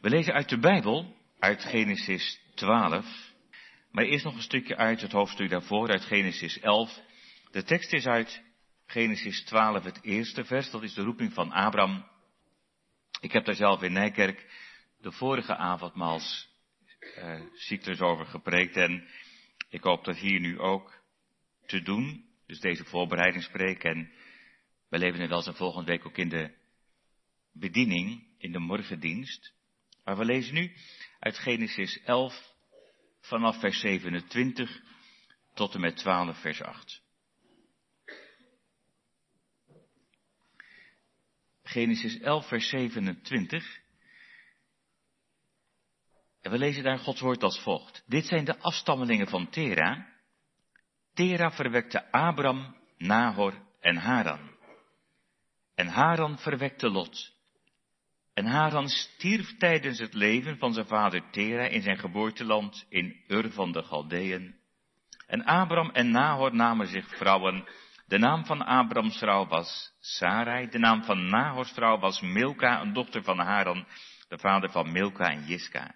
We lezen uit de Bijbel, uit Genesis 12, maar eerst nog een stukje uit het hoofdstuk daarvoor, uit Genesis 11. De tekst is uit Genesis 12, het eerste vers, dat is de roeping van Abraham. Ik heb daar zelf in Nijkerk de vorige avondmaals uh, cyclus over gepreekt en ik hoop dat hier nu ook te doen, dus deze voorbereiding spreken en we leven er wel zijn volgende week ook in de bediening, in de morgendienst. Maar we lezen nu uit Genesis 11 vanaf vers 27 tot en met 12 vers 8. Genesis 11 vers 27. En we lezen daar Gods woord als volgt. Dit zijn de afstammelingen van Tera. Tera verwekte Abram, Nahor en Haran. En Haran verwekte Lot. En Haran stierf tijdens het leven van zijn vader Tera in zijn geboorteland in Ur van de Galdeën. En Abram en Nahor namen zich vrouwen. De naam van Abrams vrouw was Sarai. De naam van Nahors vrouw was Milka, een dochter van Haran, de vader van Milka en Jiska.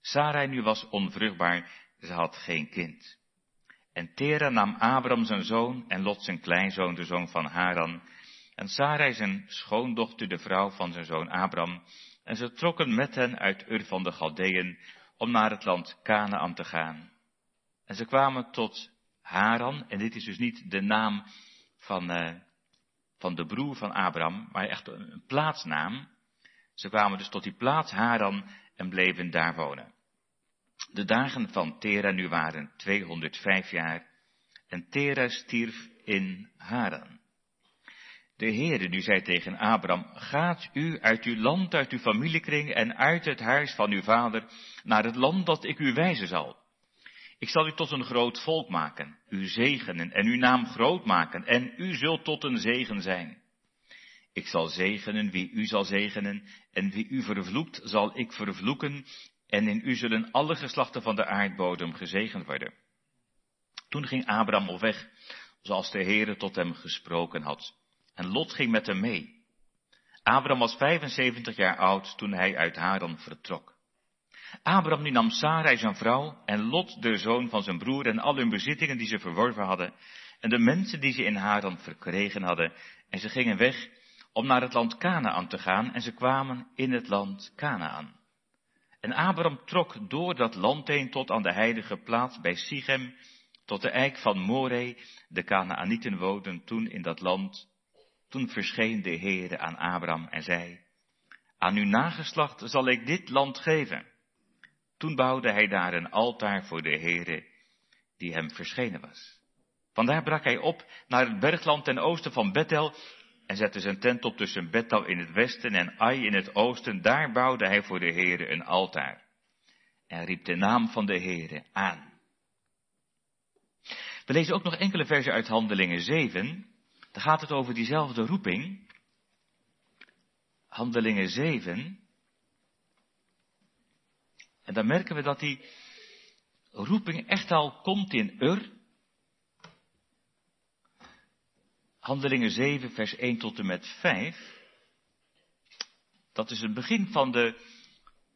Sarai nu was onvruchtbaar, ze had geen kind. En Tera nam Abram zijn zoon en Lot zijn kleinzoon, de zoon van Haran, en Sarai zijn schoondochter, de vrouw van zijn zoon Abram, en ze trokken met hen uit Ur van de Galdeën om naar het land Canaan te gaan. En ze kwamen tot Haran, en dit is dus niet de naam van, uh, van de broer van Abram, maar echt een, een plaatsnaam. Ze kwamen dus tot die plaats Haran en bleven daar wonen. De dagen van Tera nu waren 205 jaar, en Tera stierf in Haran. De Heere nu zei tegen Abraham, gaat u uit uw land, uit uw familiekring en uit het huis van uw vader naar het land dat ik u wijzen zal. Ik zal u tot een groot volk maken, u zegenen en uw naam groot maken en u zult tot een zegen zijn. Ik zal zegenen wie u zal zegenen en wie u vervloekt zal ik vervloeken en in u zullen alle geslachten van de aardbodem gezegend worden. Toen ging Abraham op weg, zoals de Heere tot hem gesproken had. En Lot ging met hem mee. Abraham was 75 jaar oud toen hij uit Haran vertrok. Abraham nu nam Sarai zijn vrouw en Lot de zoon van zijn broer en al hun bezittingen die ze verworven hadden en de mensen die ze in Haran verkregen hadden en ze gingen weg om naar het land Canaan te gaan en ze kwamen in het land Canaan. En Abraham trok door dat land heen tot aan de heilige plaats bij Sichem, tot de eik van Moreh. De Canaanieten woonden toen in dat land toen verscheen de Heere aan Abraham en zei, aan uw nageslacht zal ik dit land geven. Toen bouwde hij daar een altaar voor de Heere, die hem verschenen was. Vandaar brak hij op naar het bergland ten oosten van Bethel en zette zijn tent op tussen Bethel in het westen en Ai in het oosten. Daar bouwde hij voor de Heere een altaar en riep de naam van de Heere aan. We lezen ook nog enkele versen uit Handelingen 7, dan gaat het over diezelfde roeping. Handelingen 7. En dan merken we dat die roeping echt al komt in Ur. Handelingen 7, vers 1 tot en met 5. Dat is het begin van de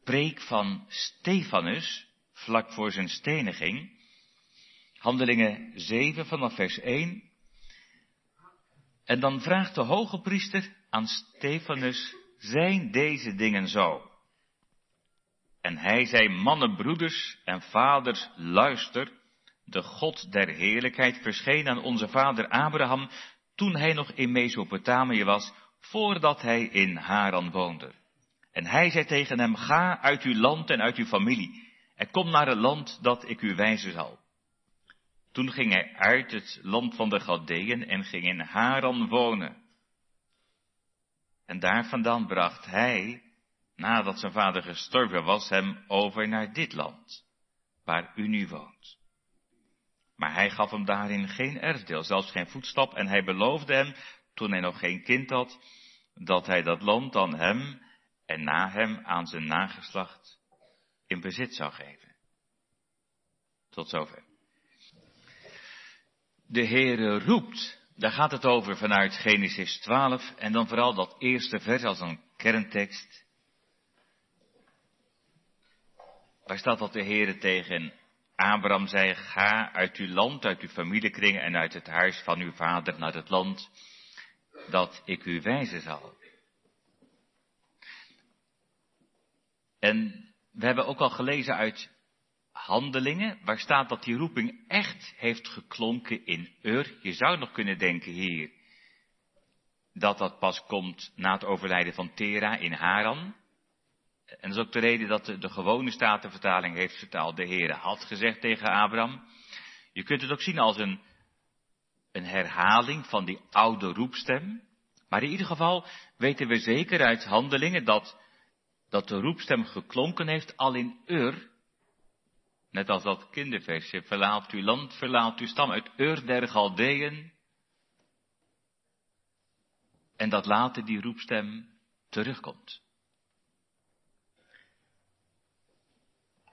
preek van Stefanus, vlak voor zijn steniging. Handelingen 7 vanaf vers 1 en dan vraagt de hoge priester aan Stefanus, zijn deze dingen zo? En hij zei, mannen, broeders en vaders, luister, de God der heerlijkheid verscheen aan onze vader Abraham toen hij nog in Mesopotamië was, voordat hij in Haran woonde. En hij zei tegen hem, ga uit uw land en uit uw familie en kom naar het land dat ik u wijzen zal. Toen ging hij uit het land van de Galdeën en ging in Haran wonen. En daar vandaan bracht hij, nadat zijn vader gestorven was, hem over naar dit land, waar u nu woont. Maar hij gaf hem daarin geen erfdeel, zelfs geen voetstap, en hij beloofde hem, toen hij nog geen kind had, dat hij dat land dan hem en na hem aan zijn nageslacht in bezit zou geven. Tot zover de Heere roept. Daar gaat het over vanuit Genesis 12 en dan vooral dat eerste vers als een kerntekst. waar staat dat de Heere tegen Abraham zei, ga uit uw land, uit uw familiekringen en uit het huis van uw vader naar het land dat ik u wijzen zal. En we hebben ook al gelezen uit Handelingen, waar staat dat die roeping echt heeft geklonken in Ur. Je zou nog kunnen denken hier dat dat pas komt na het overlijden van Tera in Haran. En dat is ook de reden dat de, de gewone statenvertaling heeft vertaald. De Heere had gezegd tegen Abraham. Je kunt het ook zien als een, een herhaling van die oude roepstem. Maar in ieder geval weten we zeker uit handelingen dat, dat de roepstem geklonken heeft al in Ur. Net als dat kinderversje, verlaat uw land, verlaat uw stam uit Ur der Galdeën. En dat later die roepstem terugkomt.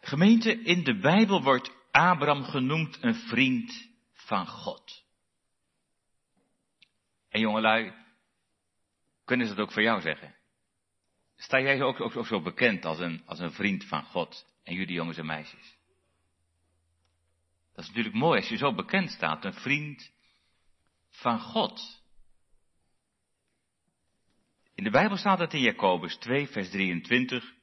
Gemeente, in de Bijbel wordt Abraham genoemd een vriend van God. En jongelui, kunnen ze dat ook voor jou zeggen? Sta jij ook, ook, ook zo bekend als een, als een vriend van God en jullie jongens en meisjes? Dat is natuurlijk mooi als je zo bekend staat, een vriend van God. In de Bijbel staat het in Jacobus 2, vers 23.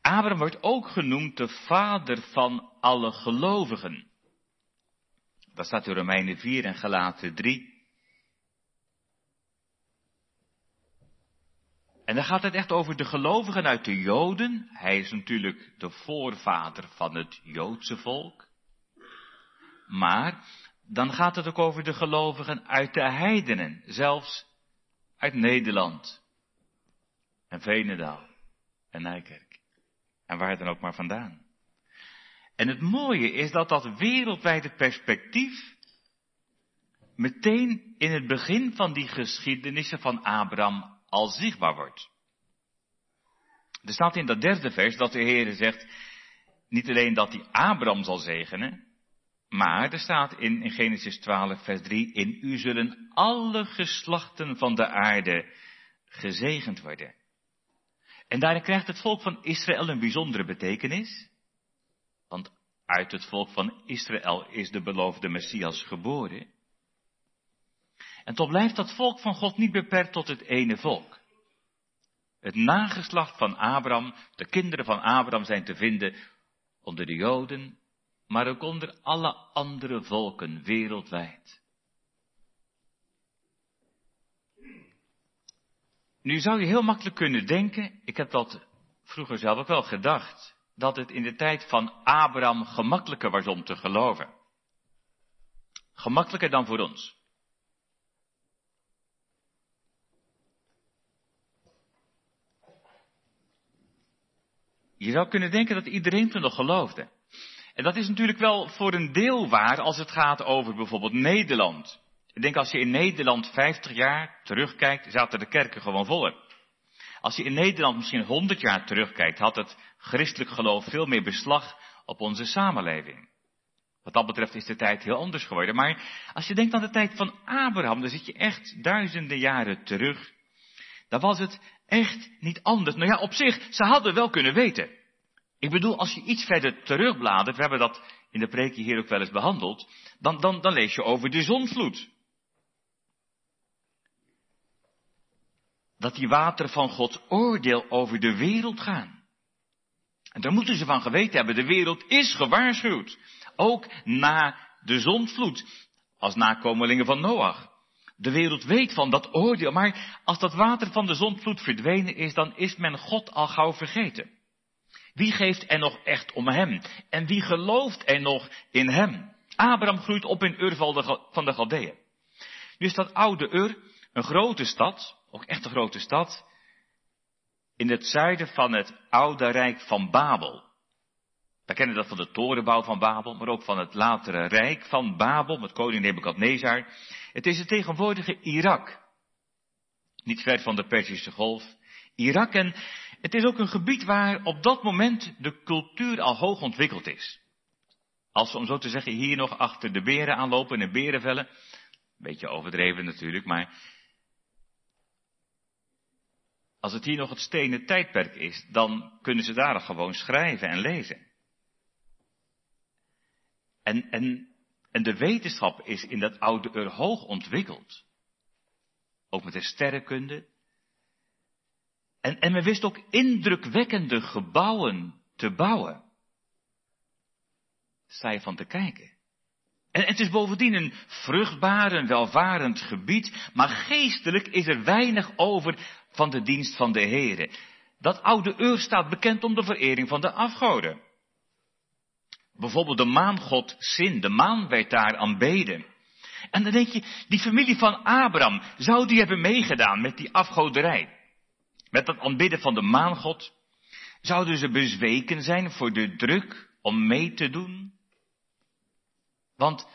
Abraham wordt ook genoemd de vader van alle gelovigen. Dat staat in Romeinen 4 en Galaten 3. En dan gaat het echt over de gelovigen uit de Joden. Hij is natuurlijk de voorvader van het Joodse volk. Maar dan gaat het ook over de gelovigen uit de heidenen, zelfs uit Nederland en Venendaal en Nijkerk. En waar dan ook maar vandaan. En het mooie is dat dat wereldwijde perspectief meteen in het begin van die geschiedenissen van Abraham al zichtbaar wordt. Er staat in dat derde vers dat de Heer zegt, niet alleen dat hij Abraham zal zegenen, maar er staat in, Genesis 12 vers 3, in u zullen alle geslachten van de aarde gezegend worden. En daarin krijgt het volk van Israël een bijzondere betekenis. Want uit het volk van Israël is de beloofde Messias geboren. En toch blijft dat volk van God niet beperkt tot het ene volk. Het nageslacht van Abraham, de kinderen van Abraham zijn te vinden onder de Joden, maar ook onder alle andere volken wereldwijd. Nu zou je heel makkelijk kunnen denken, ik heb dat vroeger zelf ook wel gedacht, dat het in de tijd van Abraham gemakkelijker was om te geloven. Gemakkelijker dan voor ons. Je zou kunnen denken dat iedereen toen nog geloofde. En dat is natuurlijk wel voor een deel waar als het gaat over bijvoorbeeld Nederland. Ik denk als je in Nederland 50 jaar terugkijkt, zaten de kerken gewoon voller. Als je in Nederland misschien 100 jaar terugkijkt, had het christelijk geloof veel meer beslag op onze samenleving. Wat dat betreft is de tijd heel anders geworden. Maar als je denkt aan de tijd van Abraham, dan zit je echt duizenden jaren terug. Dan was het echt niet anders. Nou ja, op zich, ze hadden wel kunnen weten. Ik bedoel, als je iets verder terugbladert, we hebben dat in de preekje hier ook wel eens behandeld, dan, dan, dan lees je over de zonvloed. dat die wateren van Gods oordeel over de wereld gaan. En daar moeten ze van geweten hebben, de wereld is gewaarschuwd. Ook na de zondvloed, als nakomelingen van Noach. De wereld weet van dat oordeel, maar als dat water van de zondvloed verdwenen is, dan is men God al gauw vergeten. Wie geeft er nog echt om hem? En wie gelooft er nog in hem? Abraham groeit op in Ur van de Galdeeën. Nu is dat oude Ur een grote stad, ook echt een grote stad, in het zuiden van het oude rijk van Babel. We kennen dat van de torenbouw van Babel, maar ook van het latere rijk van Babel met koning Nebukadnezar. Het is het tegenwoordige Irak. Niet ver van de Perzische Golf. Irak en het is ook een gebied waar op dat moment de cultuur al hoog ontwikkeld is. Als we om zo te zeggen hier nog achter de beren aanlopen in berenvellen. Beetje overdreven natuurlijk, maar als het hier nog het stenen tijdperk is, dan kunnen ze daar gewoon schrijven en lezen. En, en, en de wetenschap is in dat oude Ur hoog ontwikkeld. Ook met de sterrenkunde. En, en men wist ook indrukwekkende gebouwen te bouwen. Sta je van te kijken. En het is bovendien een vruchtbaar en welvarend gebied, maar geestelijk is er weinig over van de dienst van de Here. Dat oude Ur staat bekend om de verering van de afgoden. Bijvoorbeeld de maangod Sin, de maan werd daar aanbeden. En dan denk je, die familie van Abraham, zou die hebben meegedaan met die afgoderij? Met dat aanbidden van de maangod? Zouden ze bezweken zijn voor de druk om mee te doen? Want,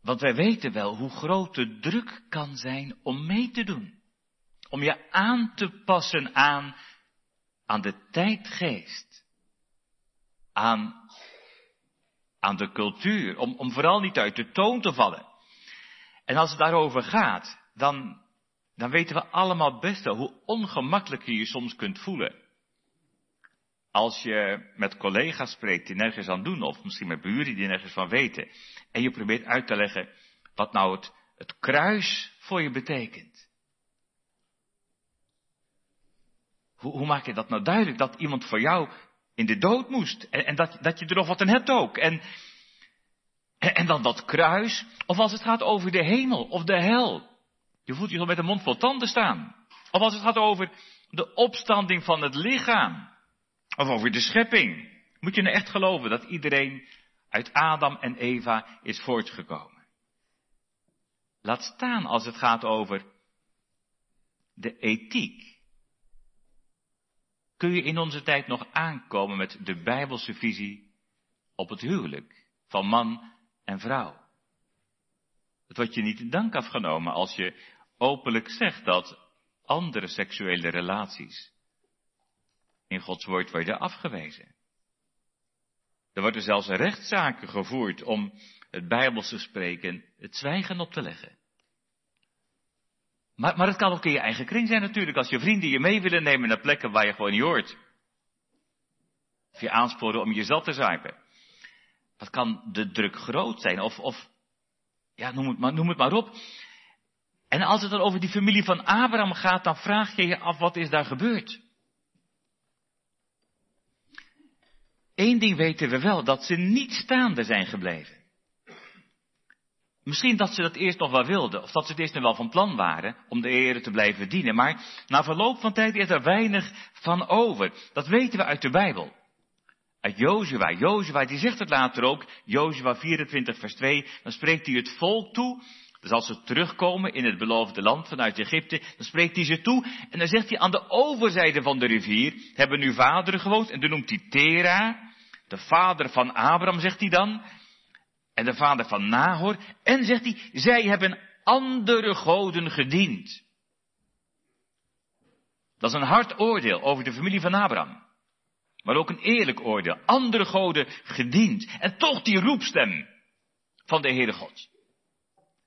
want wij weten wel hoe groot de druk kan zijn om mee te doen. Om je aan te passen aan, aan de tijdgeest. Aan, aan de cultuur. Om, om vooral niet uit de toon te vallen. En als het daarover gaat, dan, dan weten we allemaal best wel hoe ongemakkelijk je je soms kunt voelen. Als je met collega's spreekt die nergens aan doen, of misschien met buren die nergens van weten, en je probeert uit te leggen wat nou het, kruis voor je betekent. Hoe, hoe, maak je dat nou duidelijk? Dat iemand voor jou in de dood moest. En, en dat, dat je er nog wat aan hebt ook. En, en, en, dan dat kruis. Of als het gaat over de hemel of de hel. Je voelt je zo met een mond vol tanden staan. Of als het gaat over de opstanding van het lichaam. Of over de schepping. Moet je nou echt geloven dat iedereen uit Adam en Eva is voortgekomen? Laat staan als het gaat over de ethiek. Kun je in onze tijd nog aankomen met de Bijbelse visie op het huwelijk van man en vrouw? Het wordt je niet in dank afgenomen als je openlijk zegt dat andere seksuele relaties in Gods woord worden afgewezen. Er worden zelfs rechtszaken gevoerd om het Bijbelse spreken het zwijgen op te leggen. Maar, maar het kan ook in je eigen kring zijn natuurlijk, als je vrienden je mee willen nemen naar plekken waar je gewoon niet hoort. Of je aansporen om jezelf te zuipen. Dat kan de druk groot zijn, of, of ja, noem het, maar, noem het maar op. En als het dan over die familie van Abraham gaat, dan vraag je je af, wat is daar gebeurd? Eén ding weten we wel, dat ze niet staande zijn gebleven. Misschien dat ze dat eerst nog wel wilden, of dat ze het eerst nog wel van plan waren om de Heer te blijven dienen, maar na verloop van tijd is er weinig van over. Dat weten we uit de Bijbel. Uit Jozua. Jozua, die zegt het later ook, Jozua 24 vers 2, dan spreekt hij het volk toe, dus als ze terugkomen in het beloofde land vanuit Egypte, dan spreekt hij ze toe en dan zegt hij aan de overzijde van de rivier hebben nu vaderen gewoond en dan noemt hij Tera, de vader van Abraham, zegt hij dan, en de vader van Nahor, en zegt hij, zij hebben andere goden gediend. Dat is een hard oordeel over de familie van Abraham. Maar ook een eerlijk oordeel. Andere goden gediend. En toch die roepstem van de Heere God.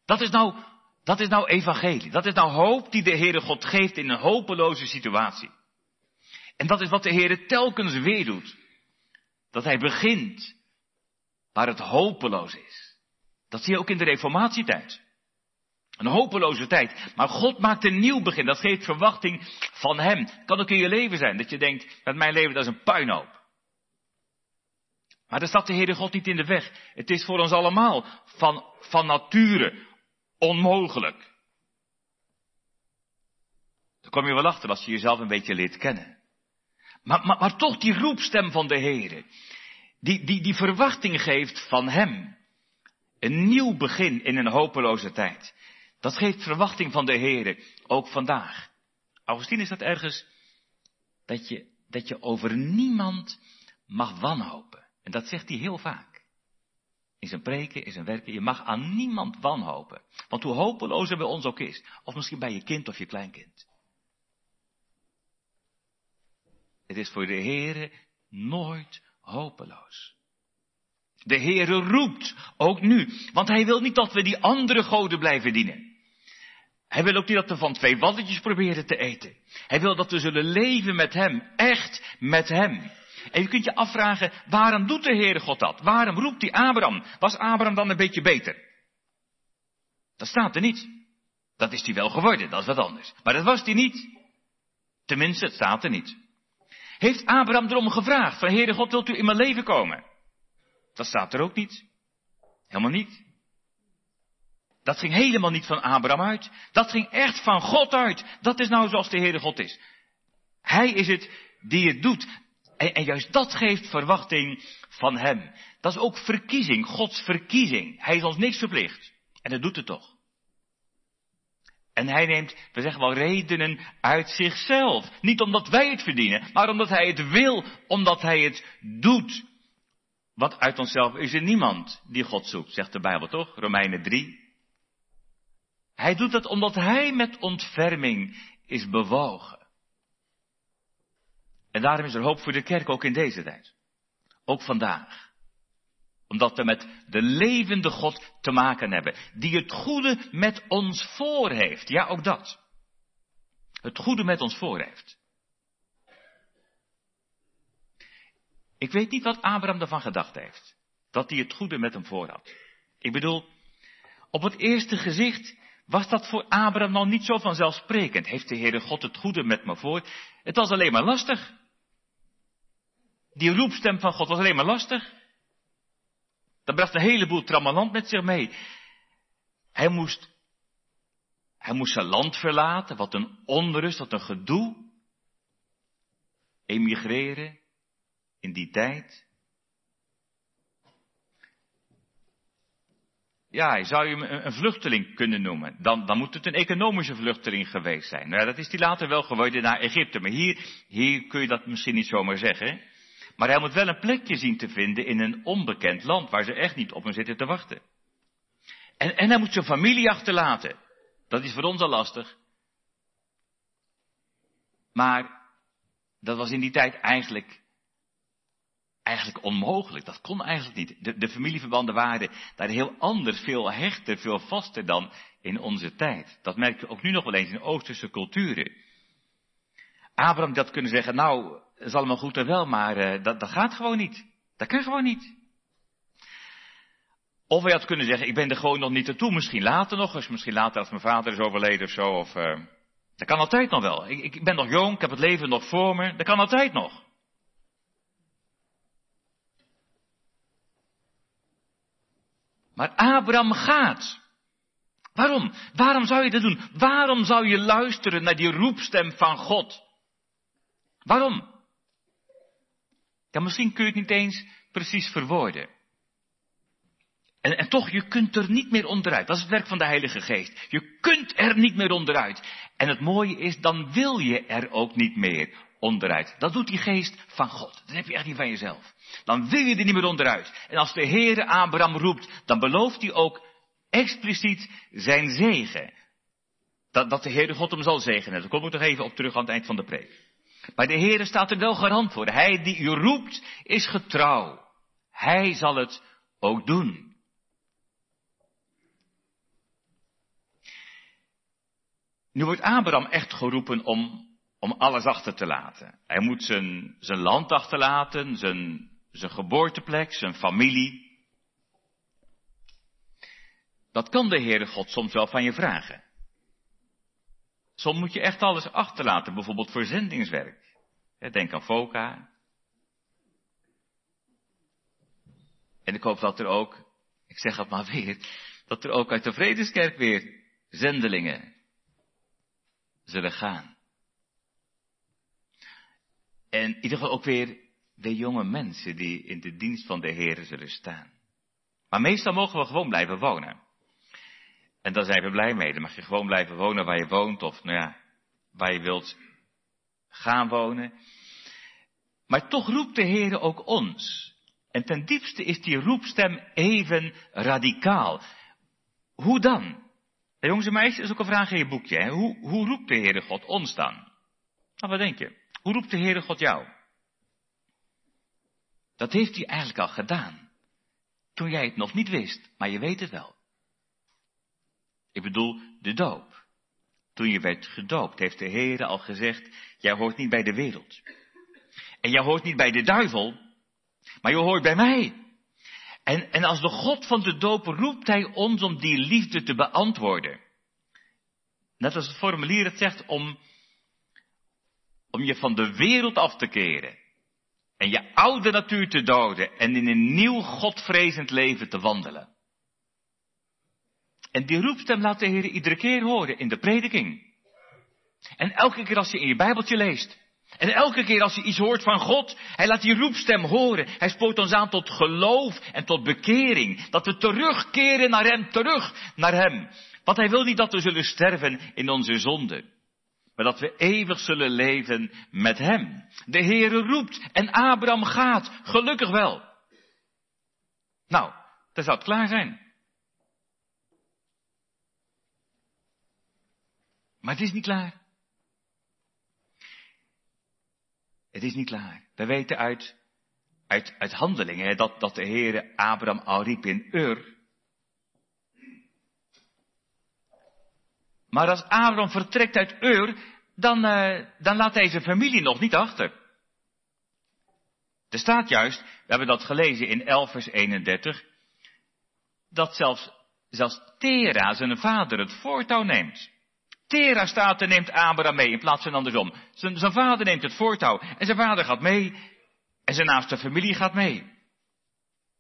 Dat is nou, dat is nou evangelie. Dat is nou hoop die de Heere God geeft in een hopeloze situatie. En dat is wat de Heere telkens weer doet. Dat hij begint waar het hopeloos is. Dat zie je ook in de reformatietijd. Een hopeloze tijd. Maar God maakt een nieuw begin. Dat geeft verwachting van Hem. Kan ook in je leven zijn. Dat je denkt, met mijn leven dat is een puinhoop. Maar daar staat de Heere God niet in de weg. Het is voor ons allemaal van, van nature onmogelijk. Dan kom je wel achter als je jezelf een beetje leert kennen. Maar, maar, maar toch die roepstem van de Heere. Die, die, die verwachting geeft van Hem. Een nieuw begin in een hopeloze tijd. Dat geeft verwachting van de Heere, ook vandaag. Augustine is dat ergens, dat je, dat je over niemand mag wanhopen. En dat zegt hij heel vaak. In zijn preken, in zijn werken. Je mag aan niemand wanhopen. Want hoe hopeloos er bij ons ook is. Of misschien bij je kind of je kleinkind. Het is voor de Heere nooit hopeloos. De Heere roept, ook nu. Want hij wil niet dat we die andere goden blijven dienen. Hij wil ook niet dat we van twee walletjes proberen te eten. Hij wil dat we zullen leven met hem, echt met hem. En je kunt je afvragen, waarom doet de Heere God dat? Waarom roept hij Abraham? Was Abraham dan een beetje beter? Dat staat er niet. Dat is hij wel geworden, dat is wat anders. Maar dat was hij niet. Tenminste, het staat er niet. Heeft Abraham erom gevraagd, van Heere God, wilt u in mijn leven komen? Dat staat er ook niet. Helemaal niet. Dat ging helemaal niet van Abraham uit. Dat ging echt van God uit. Dat is nou zoals de Heere God is. Hij is het die het doet. En, juist dat geeft verwachting van Hem. Dat is ook verkiezing, Gods verkiezing. Hij is ons niks verplicht. En hij doet het toch. En hij neemt, we zeggen wel, redenen uit zichzelf. Niet omdat wij het verdienen, maar omdat hij het wil, omdat hij het doet. Want uit onszelf is er niemand die God zoekt, zegt de Bijbel toch? Romeinen 3. Hij doet dat omdat hij met ontferming is bewogen. En daarom is er hoop voor de kerk ook in deze tijd. Ook vandaag. Omdat we met de levende God te maken hebben. Die het goede met ons voor heeft. Ja, ook dat. Het goede met ons voor heeft. Ik weet niet wat Abraham ervan gedacht heeft. Dat hij het goede met hem voor had. Ik bedoel, op het eerste gezicht was dat voor Abraham nou niet zo vanzelfsprekend. Heeft de Heere God het goede met me voor? Het was alleen maar lastig. Die roepstem van God was alleen maar lastig. Dat bracht een heleboel trammeland met zich mee. Hij moest, hij moest zijn land verlaten, wat een onrust, wat een gedoe. Emigreren in die tijd. Ja, zou je hem een vluchteling kunnen noemen. Dan, dan moet het een economische vluchteling geweest zijn. Nou dat is die later wel geworden naar Egypte. Maar hier, hier kun je dat misschien niet zomaar zeggen. Maar hij moet wel een plekje zien te vinden in een onbekend land waar ze echt niet op hem zitten te wachten. En, en hij moet zijn familie achterlaten. Dat is voor ons al lastig. Maar dat was in die tijd eigenlijk, eigenlijk onmogelijk. Dat kon eigenlijk niet. De, de familieverbanden waren daar heel anders, veel hechter, veel vaster dan in onze tijd. Dat merk je ook nu nog wel eens in Oosterse culturen. Abraham had kunnen zeggen, nou, dat is allemaal goed en wel, maar uh, dat, dat gaat gewoon niet. Dat kan gewoon niet. Of hij had kunnen zeggen, ik ben er gewoon nog niet naartoe, misschien later nog, als misschien later als mijn vader is overleden of zo, of, uh, dat kan altijd nog wel. Ik, ik ben nog jong, ik heb het leven nog voor me, dat kan altijd nog. Maar Abraham gaat. Waarom? Waarom zou je dat doen? Waarom zou je luisteren naar die roepstem van God? Waarom? Ja, misschien kun je het niet eens precies verwoorden. En, en toch, je kunt er niet meer onderuit. Dat is het werk van de Heilige Geest. Je kunt er niet meer onderuit. En het mooie is, dan wil je er ook niet meer onderuit. Dat doet die geest van God. Dat heb je echt niet van jezelf. Dan wil je er niet meer onderuit. En als de Heere Abraham roept, dan belooft hij ook expliciet zijn zegen. Dat, dat de Heere God hem zal zegenen. Daar kom ik nog even op terug aan het eind van de preek. Maar de Heere staat er wel garant voor. Hij die u roept is getrouw. Hij zal het ook doen. Nu wordt Abraham echt geroepen om, om alles achter te laten. Hij moet zijn, zijn land achterlaten, zijn, zijn geboorteplek, zijn familie. Dat kan de Heere God soms wel van je vragen. Soms moet je echt alles achterlaten, bijvoorbeeld voor zendingswerk. Denk aan FOCA. En ik hoop dat er ook, ik zeg het maar weer, dat er ook uit de Vredeskerk weer zendelingen zullen gaan. En in ieder geval ook weer de jonge mensen die in de dienst van de Heer zullen staan. Maar meestal mogen we gewoon blijven wonen. En daar zijn we blij mee. Dan mag je gewoon blijven wonen waar je woont of nou ja, waar je wilt gaan wonen. Maar toch roept de Heer ook ons. En ten diepste is die roepstem even radicaal. Hoe dan? En jongens en meisjes, is ook een vraag in je boekje. Hè? Hoe, hoe roept de Heere God ons dan? Nou, wat denk je? Hoe roept de Heere God jou? Dat heeft hij eigenlijk al gedaan. Toen jij het nog niet wist, maar je weet het wel. Ik bedoel, de doop. Toen je werd gedoopt, heeft de Heer al gezegd, jij hoort niet bij de wereld. En je hoort niet bij de duivel, maar je hoort bij mij. En, en als de God van de doop roept hij ons om die liefde te beantwoorden. Net als het formulier het zegt om, om je van de wereld af te keren. En je oude natuur te doden en in een nieuw Godvrezend leven te wandelen. En die roepstem laat de Heer iedere keer horen in de prediking. En elke keer als je in je Bijbeltje leest. En elke keer als je iets hoort van God, hij laat die roepstem horen. Hij spoort ons aan tot geloof en tot bekering. Dat we terugkeren naar Hem, terug naar Hem. Want Hij wil niet dat we zullen sterven in onze zonde. Maar dat we eeuwig zullen leven met Hem. De Heere roept en Abraham gaat. Gelukkig wel. Nou, dan zou het klaar zijn. Maar het is niet klaar. Het is niet klaar. We weten uit, uit, uit handelingen dat, dat de Heere Abraham al riep in Ur. Maar als Abraham vertrekt uit Ur, dan, uh, dan laat hij zijn familie nog niet achter. Er staat juist, we hebben dat gelezen in 11 vers 31, dat zelfs, zelfs Tera, zijn vader, het voortouw neemt. Tera staat en neemt Abraham mee in plaats van andersom. Zijn, zijn vader neemt het voortouw en zijn vader gaat mee en zijn naaste familie gaat mee.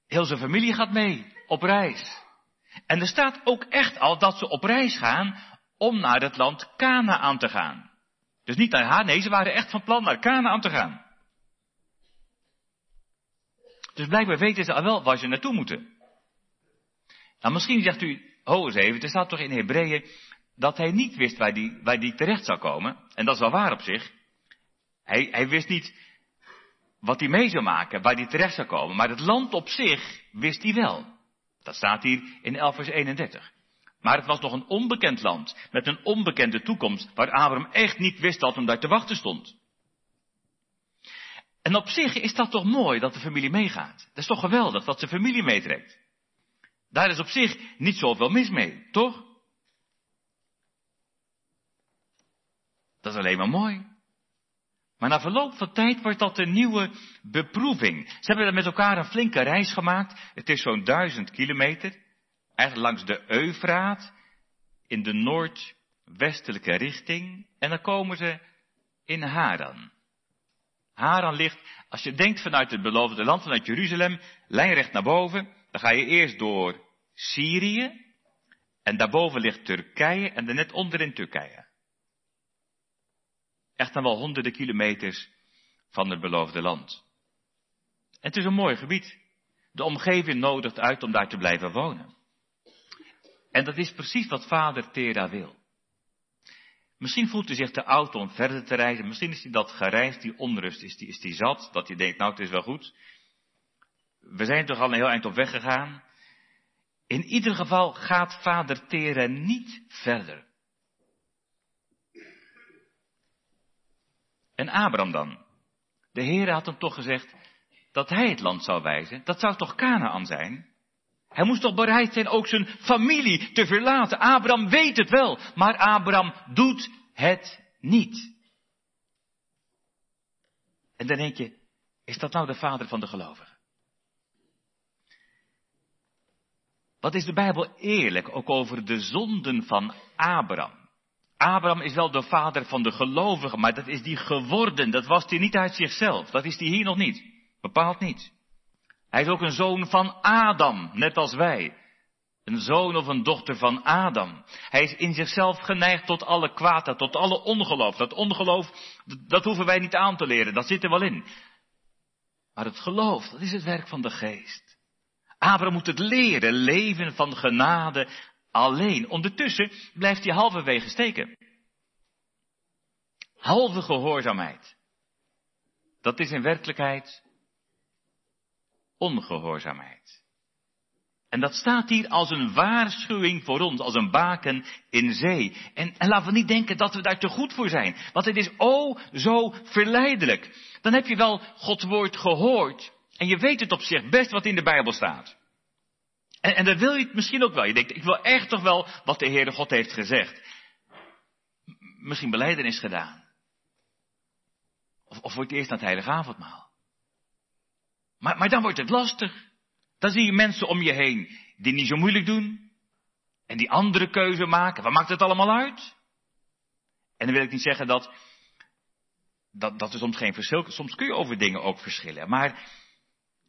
Heel zijn familie gaat mee op reis. En er staat ook echt al dat ze op reis gaan om naar het land Canaan te gaan. Dus niet naar haar, nee, ze waren echt van plan naar Canaan te gaan. Dus blijkbaar weten ze al wel waar ze naartoe moeten. Nou, misschien zegt u, ho eens even, er staat toch in Hebreeën dat hij niet wist waar die, die terecht zou komen. En dat is wel waar op zich. Hij, hij wist niet wat hij mee zou maken, waar hij terecht zou komen. Maar het land op zich wist hij wel. Dat staat hier in 11 vers 31. Maar het was nog een onbekend land, met een onbekende toekomst, waar Abraham echt niet wist dat hem daar te wachten stond. En op zich is dat toch mooi dat de familie meegaat. Dat is toch geweldig dat zijn familie meetrekt. Daar is op zich niet zoveel mis mee, toch? Dat is alleen maar mooi. Maar na verloop van tijd wordt dat een nieuwe beproeving. Ze hebben met elkaar een flinke reis gemaakt. Het is zo'n duizend kilometer. Eigenlijk langs de Eufraat. In de noordwestelijke richting. En dan komen ze in Haran. Haran ligt, als je denkt vanuit het beloofde land, vanuit Jeruzalem, lijnrecht naar boven. Dan ga je eerst door Syrië. En daarboven ligt Turkije en dan net onderin Turkije. Echt dan wel honderden kilometers van het beloofde land. En het is een mooi gebied. De omgeving nodigt uit om daar te blijven wonen. En dat is precies wat vader Tera wil. Misschien voelt hij zich te oud om verder te reizen. Misschien is hij dat gereisd, die onrust, is die, is die zat. Dat hij denkt, nou het is wel goed. We zijn toch al een heel eind op weg gegaan. In ieder geval gaat vader Tera niet verder. En Abraham dan? De Heer had hem toch gezegd dat hij het land zou wijzen. Dat zou toch Canaan zijn? Hij moest toch bereid zijn ook zijn familie te verlaten. Abraham weet het wel, maar Abraham doet het niet. En dan denk je, is dat nou de vader van de gelovigen? Wat is de Bijbel eerlijk ook over de zonden van Abraham? Abraham is wel de vader van de gelovigen, maar dat is die geworden. Dat was hij niet uit zichzelf. Dat is hij hier nog niet. Bepaald niet. Hij is ook een zoon van Adam, net als wij. Een zoon of een dochter van Adam. Hij is in zichzelf geneigd tot alle kwaad, tot alle ongeloof. Dat ongeloof, dat hoeven wij niet aan te leren, dat zit er wel in. Maar het geloof, dat is het werk van de geest. Abraham moet het leren, leven van genade alleen. Ondertussen blijft hij halverwege steken. Halve gehoorzaamheid. Dat is in werkelijkheid ongehoorzaamheid. En dat staat hier als een waarschuwing voor ons, als een baken in zee. En, en laten we niet denken dat we daar te goed voor zijn. Want het is oh zo verleidelijk. Dan heb je wel Gods woord gehoord. En je weet het op zich best wat in de Bijbel staat. En, en dan wil je het misschien ook wel. Je denkt, ik wil echt toch wel wat de Heere God heeft gezegd. Misschien beleidenis gedaan. Of, of het eerst aan het heilige avondmaal. Maar, dan wordt het lastig. Dan zie je mensen om je heen die niet zo moeilijk doen. En die andere keuze maken. Wat maakt het allemaal uit? En dan wil ik niet zeggen dat, dat, dat er soms geen verschil Soms kun je over dingen ook verschillen. Maar,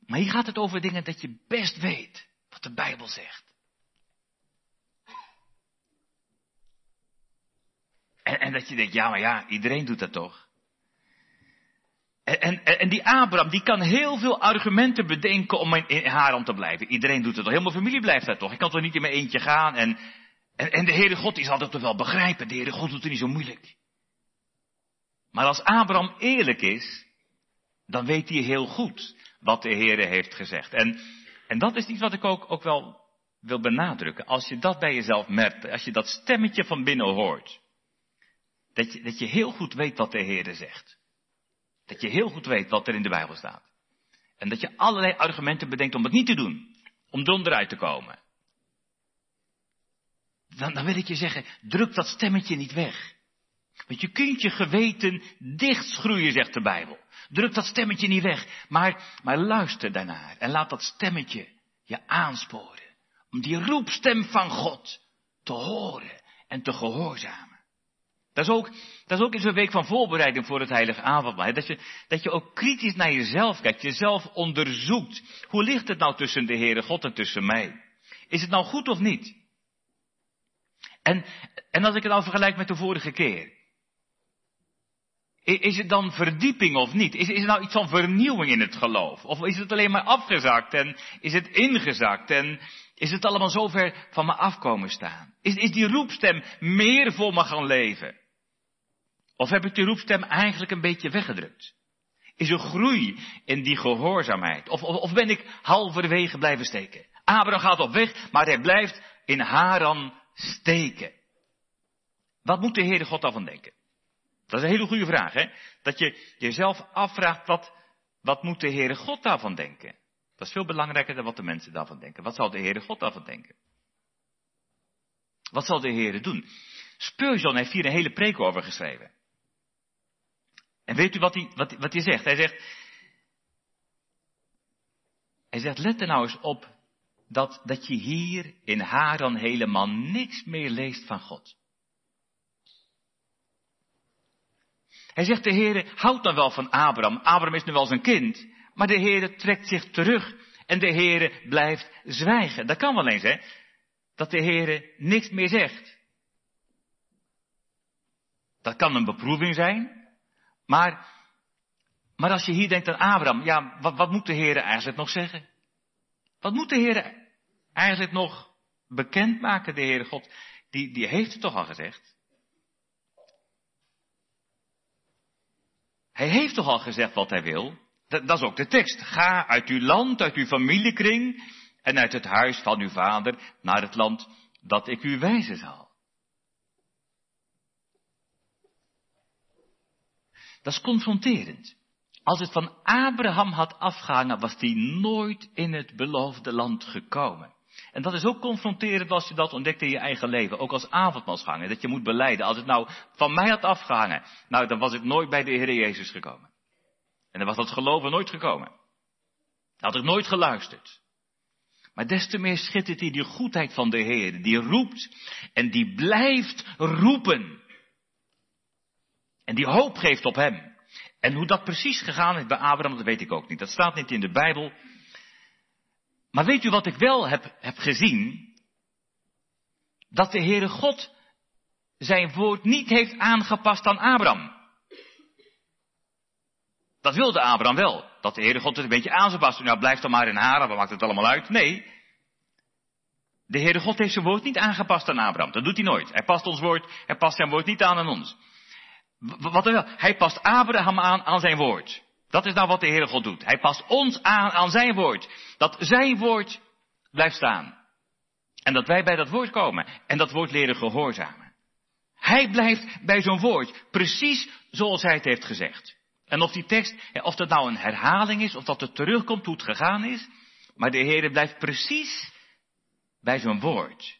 maar hier gaat het over dingen dat je best weet wat de Bijbel zegt. En, en dat je denkt, ja maar ja, iedereen doet dat toch. En, en, en, die Abraham, die kan heel veel argumenten bedenken om in, in Haran te blijven. Iedereen doet het toch. Mijn familie blijft daar toch. Ik kan toch niet in mijn eentje gaan. En, en, en de Heere God, die zal dat toch wel begrijpen. De Heere God doet het niet zo moeilijk. Maar als Abraham eerlijk is, dan weet hij heel goed wat de Heere heeft gezegd. En, en dat is iets wat ik ook, ook wel wil benadrukken. Als je dat bij jezelf merkt, als je dat stemmetje van binnen hoort. Dat je, dat je heel goed weet wat de Heere zegt. Dat je heel goed weet wat er in de Bijbel staat. En dat je allerlei argumenten bedenkt om het niet te doen. Om eronderuit te komen. Dan, dan wil ik je zeggen, druk dat stemmetje niet weg. Want je kunt je geweten dichtschroeien, zegt de Bijbel. Druk dat stemmetje niet weg, maar, maar luister daarnaar en laat dat stemmetje je aansporen. Om die roepstem van God te horen en te gehoorzamen. Dat is ook, dat is ook in zo'n week van voorbereiding voor het heilige avondmaal. Dat je, dat je ook kritisch naar jezelf kijkt, jezelf onderzoekt. Hoe ligt het nou tussen de Heere God en tussen mij? Is het nou goed of niet? En, en als ik het nou vergelijk met de vorige keer. Is het dan verdieping of niet? Is, is er nou iets van vernieuwing in het geloof? Of is het alleen maar afgezakt en is het ingezakt en is het allemaal zover van me afkomen staan? Is, is die roepstem meer voor me gaan leven? Of heb ik die roepstem eigenlijk een beetje weggedrukt? Is er groei in die gehoorzaamheid? Of, of, of ben ik halverwege blijven steken? Abraham gaat op weg, maar hij blijft in Haran steken. Wat moet de Heere God daarvan denken? Dat is een hele goede vraag, hè? Dat je jezelf afvraagt, wat, wat moet de Heere God daarvan denken? Dat is veel belangrijker dan wat de mensen daarvan denken. Wat zal de Heere God daarvan denken? Wat zal de Heere doen? Spurgeon heeft hier een hele preek over geschreven. En weet u wat hij, wat, wat hij zegt? Hij zegt, hij zegt, let er nou eens op dat, dat je hier in Haran helemaal niks meer leest van God. Hij zegt, de Heere houdt dan wel van Abraham. Abraham is nu wel zijn kind. Maar de Heere trekt zich terug. En de Heere blijft zwijgen. Dat kan wel eens, hè? Dat de Heere niks meer zegt. Dat kan een beproeving zijn. Maar, maar als je hier denkt aan Abraham, ja, wat, wat moet de Heer eigenlijk nog zeggen? Wat moet de Heer eigenlijk nog bekendmaken, de Heere God? Die, die heeft het toch al gezegd? Hij heeft toch al gezegd wat hij wil? Dat, dat, is ook de tekst. Ga uit uw land, uit uw familiekring en uit het huis van uw vader naar het land dat ik u wijzen zal. Dat is confronterend. Als het van Abraham had afgehangen, was hij nooit in het beloofde land gekomen. En dat is ook confronterend als je dat ontdekt in je eigen leven, ook als avondmaalsganger, dat je moet beleiden. Als het nou van mij had afgehangen, nou dan was ik nooit bij de Heer Jezus gekomen. En dan was dat geloven nooit gekomen. Dan had ik nooit geluisterd. Maar des te meer schittert hij die goedheid van de Heer, die roept en die blijft roepen. En die hoop geeft op hem. En hoe dat precies gegaan is bij Abraham, dat weet ik ook niet. Dat staat niet in de Bijbel. Maar weet u wat ik wel heb, heb gezien? Dat de Heere God zijn woord niet heeft aangepast aan Abraham. Dat wilde Abraham wel. Dat de Heere God het een beetje aan zou passen. Nou, blijf dan maar in Haran, wat maakt het allemaal uit? Nee. De Heere God heeft zijn woord niet aangepast aan Abraham. Dat doet hij nooit. Hij past ons woord, hij past zijn woord niet aan aan ons. Wat hij past Abraham aan aan zijn woord. Dat is nou wat de Heere God doet. Hij past ons aan aan zijn woord. Dat zijn woord blijft staan. En dat wij bij dat woord komen. En dat woord leren gehoorzamen. Hij blijft bij zo'n woord. Precies zoals hij het heeft gezegd. En of die tekst, of dat nou een herhaling is, of dat het terugkomt hoe het gegaan is. Maar de Heere blijft precies bij zo'n woord.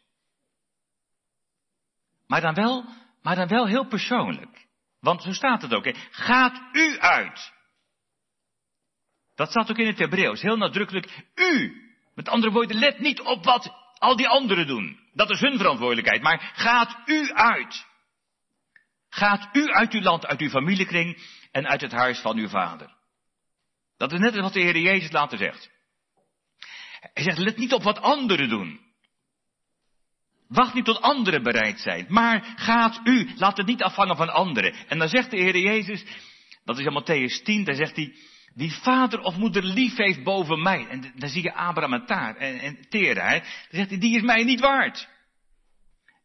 Maar dan wel, maar dan wel heel persoonlijk. Want zo staat het ook. Hè? Gaat u uit. Dat staat ook in het Hebreeuws, heel nadrukkelijk. U. Met andere woorden, let niet op wat al die anderen doen. Dat is hun verantwoordelijkheid. Maar gaat u uit. Gaat u uit uw land, uit uw familiekring en uit het huis van uw vader. Dat is net wat de Heer Jezus later zegt. Hij zegt, let niet op wat anderen doen. Wacht niet tot anderen bereid zijn. Maar gaat u, laat het niet afhangen van anderen. En dan zegt de Heer Jezus, dat is in Matthäus 10, daar zegt hij, wie vader of moeder lief heeft boven mij. En dan zie je Abraham en Taar en, en Tera. Hè? Zegt hij, die is mij niet waard.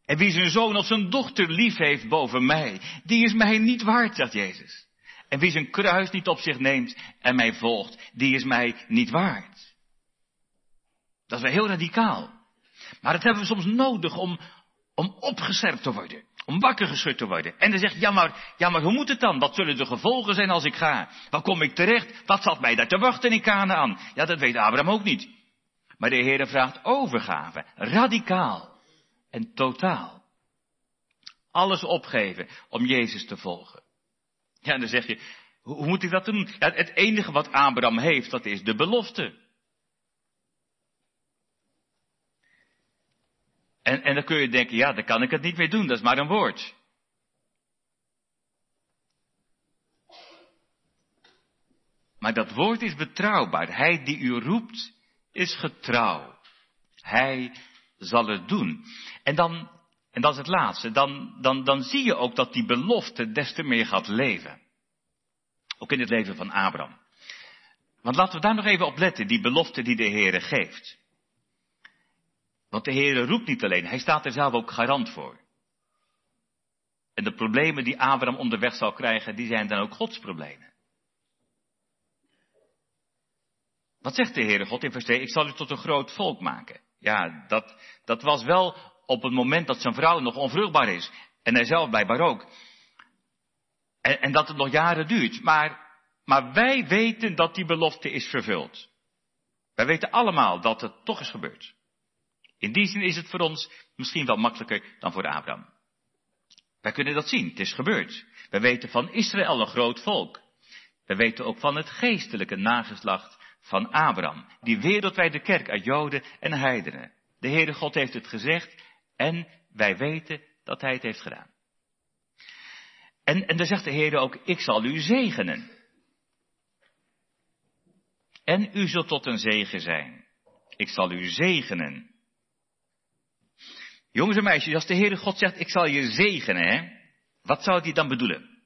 En wie zijn zoon of zijn dochter lief heeft boven mij, die is mij niet waard, zegt Jezus. En wie zijn kruis niet op zich neemt en mij volgt, die is mij niet waard. Dat is wel heel radicaal. Maar dat hebben we soms nodig om, om opgeserpt te worden. Om wakker geschud te worden. En dan zegt, ja maar, ja maar hoe moet het dan? Wat zullen de gevolgen zijn als ik ga? Waar kom ik terecht? Wat zat mij daar te wachten in Canaan? Ja, dat weet Abraham ook niet. Maar de Heer vraagt overgave. Radicaal. En totaal. Alles opgeven om Jezus te volgen. Ja, en dan zeg je, hoe moet ik dat doen? Ja, het enige wat Abraham heeft, dat is de belofte. En, en dan kun je denken, ja, dan kan ik het niet meer doen, dat is maar een woord. Maar dat woord is betrouwbaar. Hij die u roept, is getrouw. Hij zal het doen. En dan, en dat is het laatste, dan, dan, dan zie je ook dat die belofte des te meer gaat leven. Ook in het leven van Abraham. Want laten we daar nog even op letten, die belofte die de Heere geeft. Want de Heer roept niet alleen, hij staat er zelf ook garant voor. En de problemen die Abraham onderweg zal krijgen, die zijn dan ook Gods problemen. Wat zegt de Heere God in vers 2? Ik zal u tot een groot volk maken. Ja, dat, dat was wel op het moment dat zijn vrouw nog onvruchtbaar is. En hij zelf blijkbaar ook. En, en dat het nog jaren duurt. Maar, maar wij weten dat die belofte is vervuld. Wij weten allemaal dat het toch is gebeurd. In die zin is het voor ons misschien wel makkelijker dan voor Abraham. Wij kunnen dat zien, het is gebeurd. Wij weten van Israël een groot volk. Wij weten ook van het geestelijke nageslacht van Abraham, die wereldwijde kerk uit Joden en heidenen. De Heere God heeft het gezegd en wij weten dat Hij het heeft gedaan. En, en dan zegt de Heer ook, ik zal u zegenen. En u zult tot een zegen zijn. Ik zal u zegenen. Jongens en meisjes, als de Heere God zegt, ik zal je zegenen, hè, wat zou hij dan bedoelen?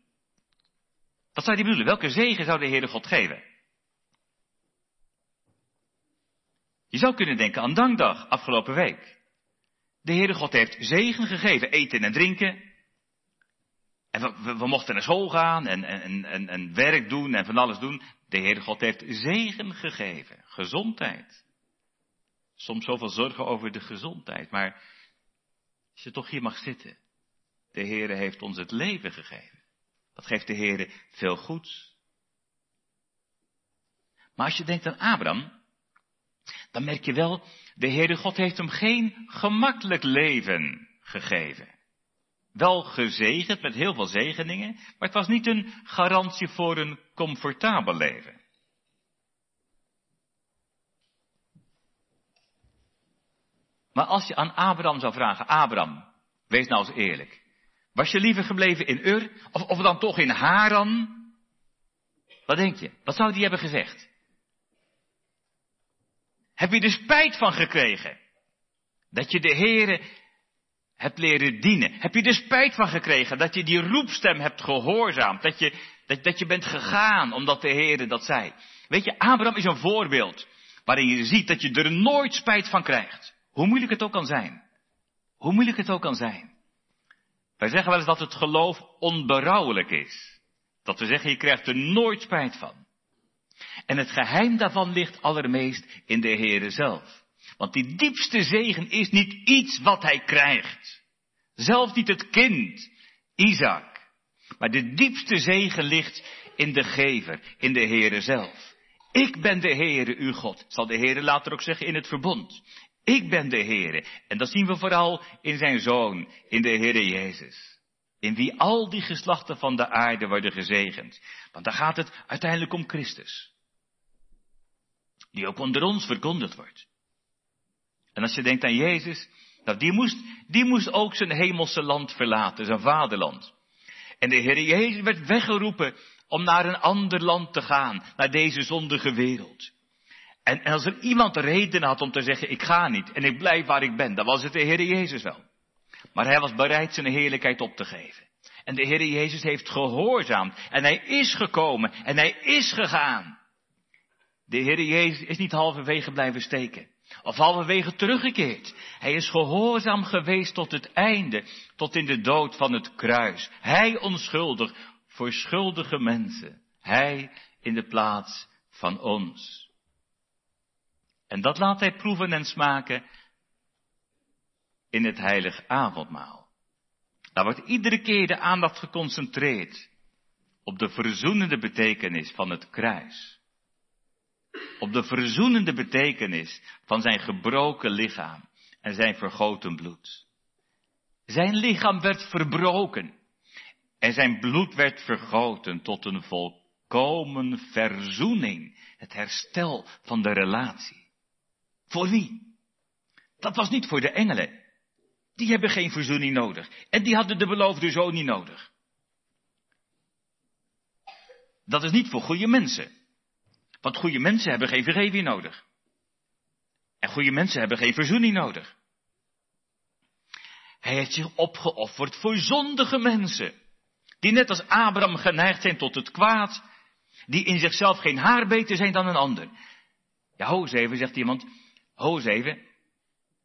Wat zou hij bedoelen? Welke zegen zou de Heere God geven? Je zou kunnen denken aan dankdag, afgelopen week. De Heere God heeft zegen gegeven, eten en drinken. En we, we, mochten naar school gaan en, en, en, en werk doen en van alles doen. De Heere God heeft zegen gegeven, gezondheid. Soms zoveel zorgen over de gezondheid, maar als je toch hier mag zitten. De Heere heeft ons het leven gegeven. Dat geeft de Heere veel goeds. Maar als je denkt aan Abraham, dan merk je wel, de Heere God heeft hem geen gemakkelijk leven gegeven. Wel gezegend met heel veel zegeningen, maar het was niet een garantie voor een comfortabel leven. Maar als je aan Abraham zou vragen, Abraham, wees nou eens eerlijk. Was je liever gebleven in Ur, of, of dan toch in Haran? Wat denk je? Wat zou die hebben gezegd? Heb je er spijt van gekregen? Dat je de Heere hebt leren dienen. Heb je er spijt van gekregen dat je die roepstem hebt gehoorzaamd? Dat je, dat, dat je bent gegaan omdat de Heere dat zei? Weet je, Abraham is een voorbeeld waarin je ziet dat je er nooit spijt van krijgt. Hoe moeilijk het ook kan zijn. Hoe moeilijk het ook kan zijn. Wij zeggen wel eens dat het geloof onberouwelijk is. Dat we zeggen, je krijgt er nooit spijt van. En het geheim daarvan ligt allermeest in de Heere zelf. Want die diepste zegen is niet iets wat hij krijgt. Zelfs niet het kind, Isaac. Maar de diepste zegen ligt in de gever, in de Heere zelf. Ik ben de Heere uw God, zal de Heere later ook zeggen in het verbond. Ik ben de Heere. En dat zien we vooral in zijn Zoon, in de Heere Jezus. in wie al die geslachten van de aarde worden gezegend. Want daar gaat het uiteindelijk om Christus. Die ook onder ons verkondigd wordt. En als je denkt aan Jezus, nou die moest, die moest ook zijn hemelse land verlaten, zijn vaderland. En de Heer Jezus werd weggeroepen om naar een ander land te gaan, naar deze zondige wereld. En, als er iemand reden had om te zeggen, ik ga niet en ik blijf waar ik ben, dan was het de Heer Jezus wel. Maar hij was bereid zijn heerlijkheid op te geven. En de Heer Jezus heeft gehoorzaamd. En hij is gekomen. En hij is gegaan. De Heer Jezus is niet halverwege blijven steken. Of halverwege teruggekeerd. Hij is gehoorzaam geweest tot het einde. Tot in de dood van het kruis. Hij onschuldig voor schuldige mensen. Hij in de plaats van ons. En dat laat hij proeven en smaken in het heilig avondmaal. Daar wordt iedere keer de aandacht geconcentreerd op de verzoenende betekenis van het kruis. Op de verzoenende betekenis van zijn gebroken lichaam en zijn vergoten bloed. Zijn lichaam werd verbroken en zijn bloed werd vergoten tot een volkomen verzoening, het herstel van de relatie. Voor wie? Dat was niet voor de engelen. Die hebben geen verzoening nodig. En die hadden de beloofde zoon niet nodig. Dat is niet voor goede mensen. Want goede mensen hebben geen vergeving nodig. En goede mensen hebben geen verzoening nodig. Hij heeft zich opgeofferd voor zondige mensen. Die net als Abraham geneigd zijn tot het kwaad. Die in zichzelf geen haar beter zijn dan een ander. Ja, ho even, zegt iemand. Ho even.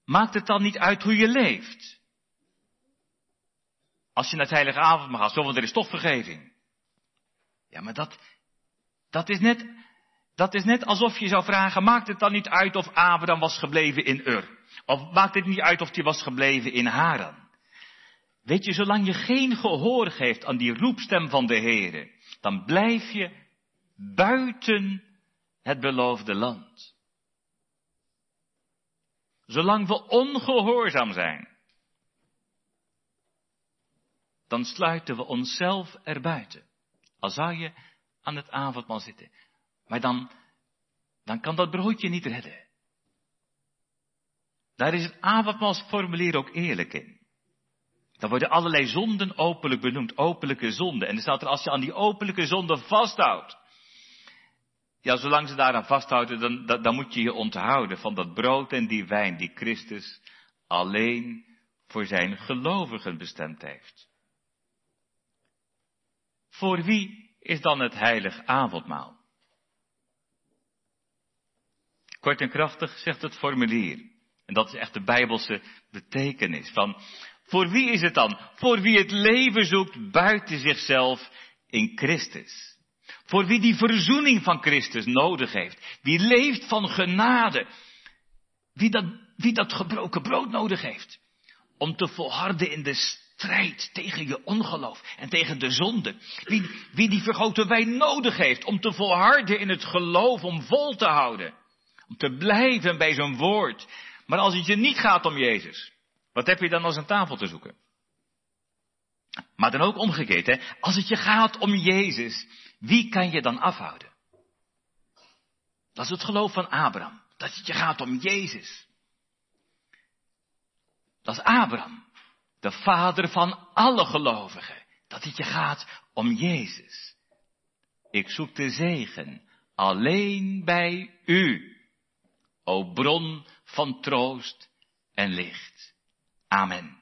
Maakt het dan niet uit hoe je leeft? Als je naar het heilige avond mag gaan, zo, want er is toch vergeving. Ja, maar dat, dat is net, dat is net alsof je zou vragen, maakt het dan niet uit of Abraham was gebleven in Ur? Of maakt het niet uit of hij was gebleven in Haran? Weet je, zolang je geen gehoor geeft aan die roepstem van de Heere, dan blijf je buiten het beloofde land. Zolang we ongehoorzaam zijn, dan sluiten we onszelf erbuiten. Al zou je aan het avondmaal zitten. Maar dan, dan kan dat broodje niet redden. Daar is het avondmaalsformulier ook eerlijk in. Dan worden allerlei zonden openlijk benoemd, openlijke zonden. En er staat er, als je aan die openlijke zonden vasthoudt, ja, zolang ze daaraan vasthouden, dan, dan, dan moet je je onthouden van dat brood en die wijn die Christus alleen voor zijn gelovigen bestemd heeft. Voor wie is dan het heilig avondmaal? Kort en krachtig zegt het formulier. En dat is echt de bijbelse betekenis van, voor wie is het dan? Voor wie het leven zoekt buiten zichzelf in Christus. Voor wie die verzoening van Christus nodig heeft. Wie leeft van genade. Wie dat, wie dat gebroken brood nodig heeft. Om te volharden in de strijd tegen je ongeloof en tegen de zonde. Wie, wie die vergoten wijn nodig heeft om te volharden in het geloof, om vol te houden. Om te blijven bij zijn woord. Maar als het je niet gaat om Jezus, wat heb je dan als een tafel te zoeken? Maar dan ook omgekeerd, hè? als het je gaat om Jezus, wie kan je dan afhouden? Dat is het geloof van Abraham, dat het je gaat om Jezus. Dat is Abraham de vader van alle gelovigen, dat het je gaat om Jezus. Ik zoek de zegen alleen bij u, o bron van troost en licht. Amen.